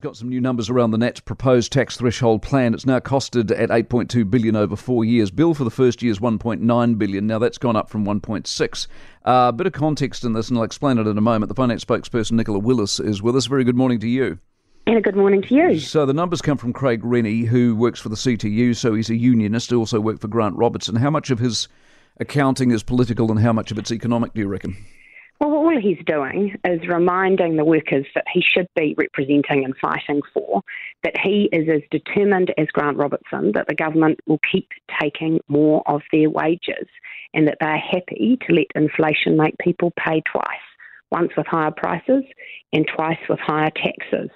Got some new numbers around the Nat's proposed tax threshold plan. It's now costed at 8.2 billion over four years. Bill for the first year is 1.9 billion. Now that's gone up from 1.6. A uh, bit of context in this, and I'll explain it in a moment. The finance spokesperson Nicola Willis is with us. Very good morning to you. And a good morning to you. So the numbers come from Craig Renney, who works for the CTU. So he's a unionist. He also worked for Grant Robertson. How much of his accounting is political, and how much of it's economic? Do you reckon? Well, all he's doing is reminding the workers that he should be representing and fighting for, that he is as determined as Grant Robertson that the government will keep taking more of their wages and that they're happy to let inflation make people pay twice once with higher prices and twice with higher taxes.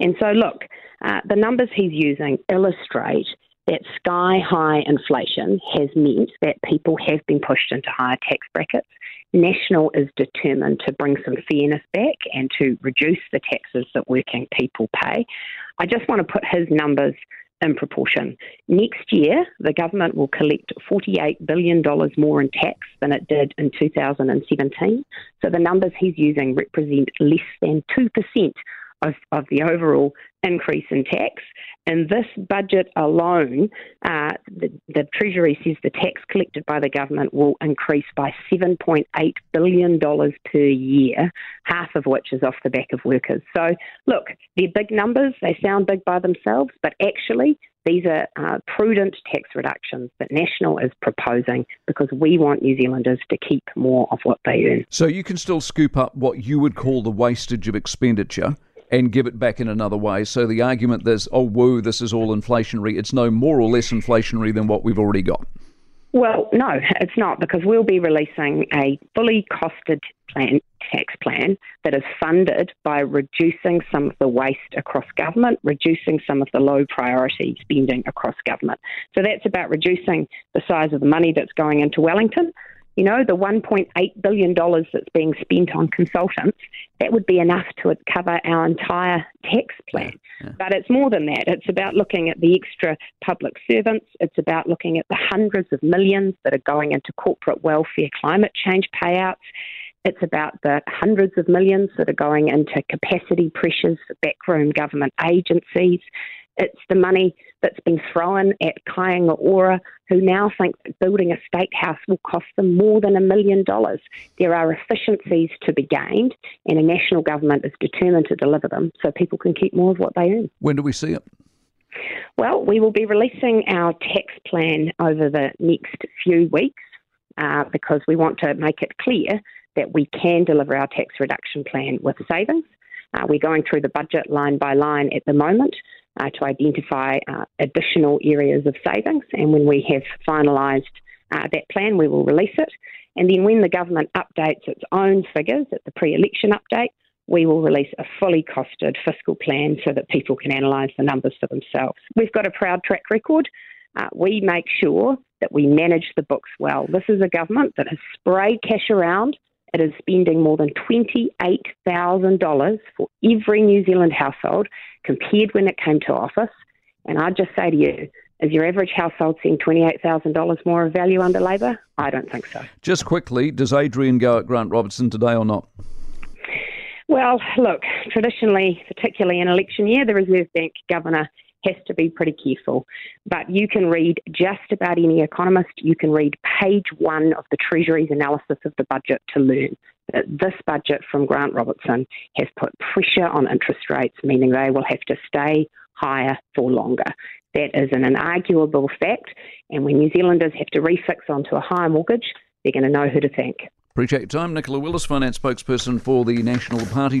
And so, look, uh, the numbers he's using illustrate that sky high inflation has meant that people have been pushed into higher tax brackets. National is determined to bring some fairness back and to reduce the taxes that working people pay. I just want to put his numbers in proportion. Next year, the government will collect $48 billion more in tax than it did in 2017. So the numbers he's using represent less than 2% of, of the overall increase in tax. In this budget alone, uh, the, the, Treasury says the tax collected by the government will increase by $7.8 billion per year, half of which is off the back of workers. So, look, they're big numbers, they sound big by themselves, but actually, these are uh, prudent tax reductions that National is proposing because we want New Zealanders to keep more of what they earn. So you can still scoop up what you would call the wastage of expenditure and give it back in another way. So the argument there's, oh, whoa, this is all inflationary, it's no more or less inflationary than what we've already got. Well, no, it's not because we'll be releasing a fully costed plan, tax plan that is funded by reducing some of the waste across government, reducing some of the low priority spending across government. So that's about reducing the size of the money that's going into Wellington, you know, the $1.8 billion that's being spent on consultants, that would be enough to cover our entire tax plan. Yeah. But it's more than that. It's about looking at the extra public servants. It's about looking at the hundreds of millions that are going into corporate welfare climate change payouts. It's about the hundreds of millions that are going into capacity pressures for backroom government agencies. It's the money that's been thrown at Kāinga Ora, who now think that building a state house will cost them more than a million dollars. There are efficiencies to be gained, and a national government is determined to deliver them so people can keep more of what they earn. When do we see it? Well, we will be releasing our tax plan over the next few weeks uh, because we want to make it clear that we can deliver our tax reduction plan with savings. Uh, we're going through the budget line by line at the moment uh, to identify uh, additional areas of savings. And when we have finalised uh, that plan, we will release it. And then when the government updates its own figures at the pre election update, we will release a fully costed fiscal plan so that people can analyse the numbers for themselves. We've got a proud track record. Uh, we make sure that we manage the books well. This is a government that has sprayed cash around it is spending more than $28,000 for every New Zealand household compared when it came to office. And I'd just say to you, is your average household seeing $28,000 more of value under Labor? I don't think so. Just quickly, does Adrian go at Grant Robertson today or not? Well, look, traditionally, particularly in election year, the Reserve Bank governor has to be pretty careful. But you can read just about any economist, you can read page one of the Treasury's analysis of the budget to learn that this budget from Grant Robertson has put pressure on interest rates, meaning they will have to stay higher for longer. That is an inarguable fact, and when New Zealanders have to refix onto a higher mortgage, they're going to know who to thank. Appreciate your time. Nicola Willis, Finance Spokesperson for the National Party.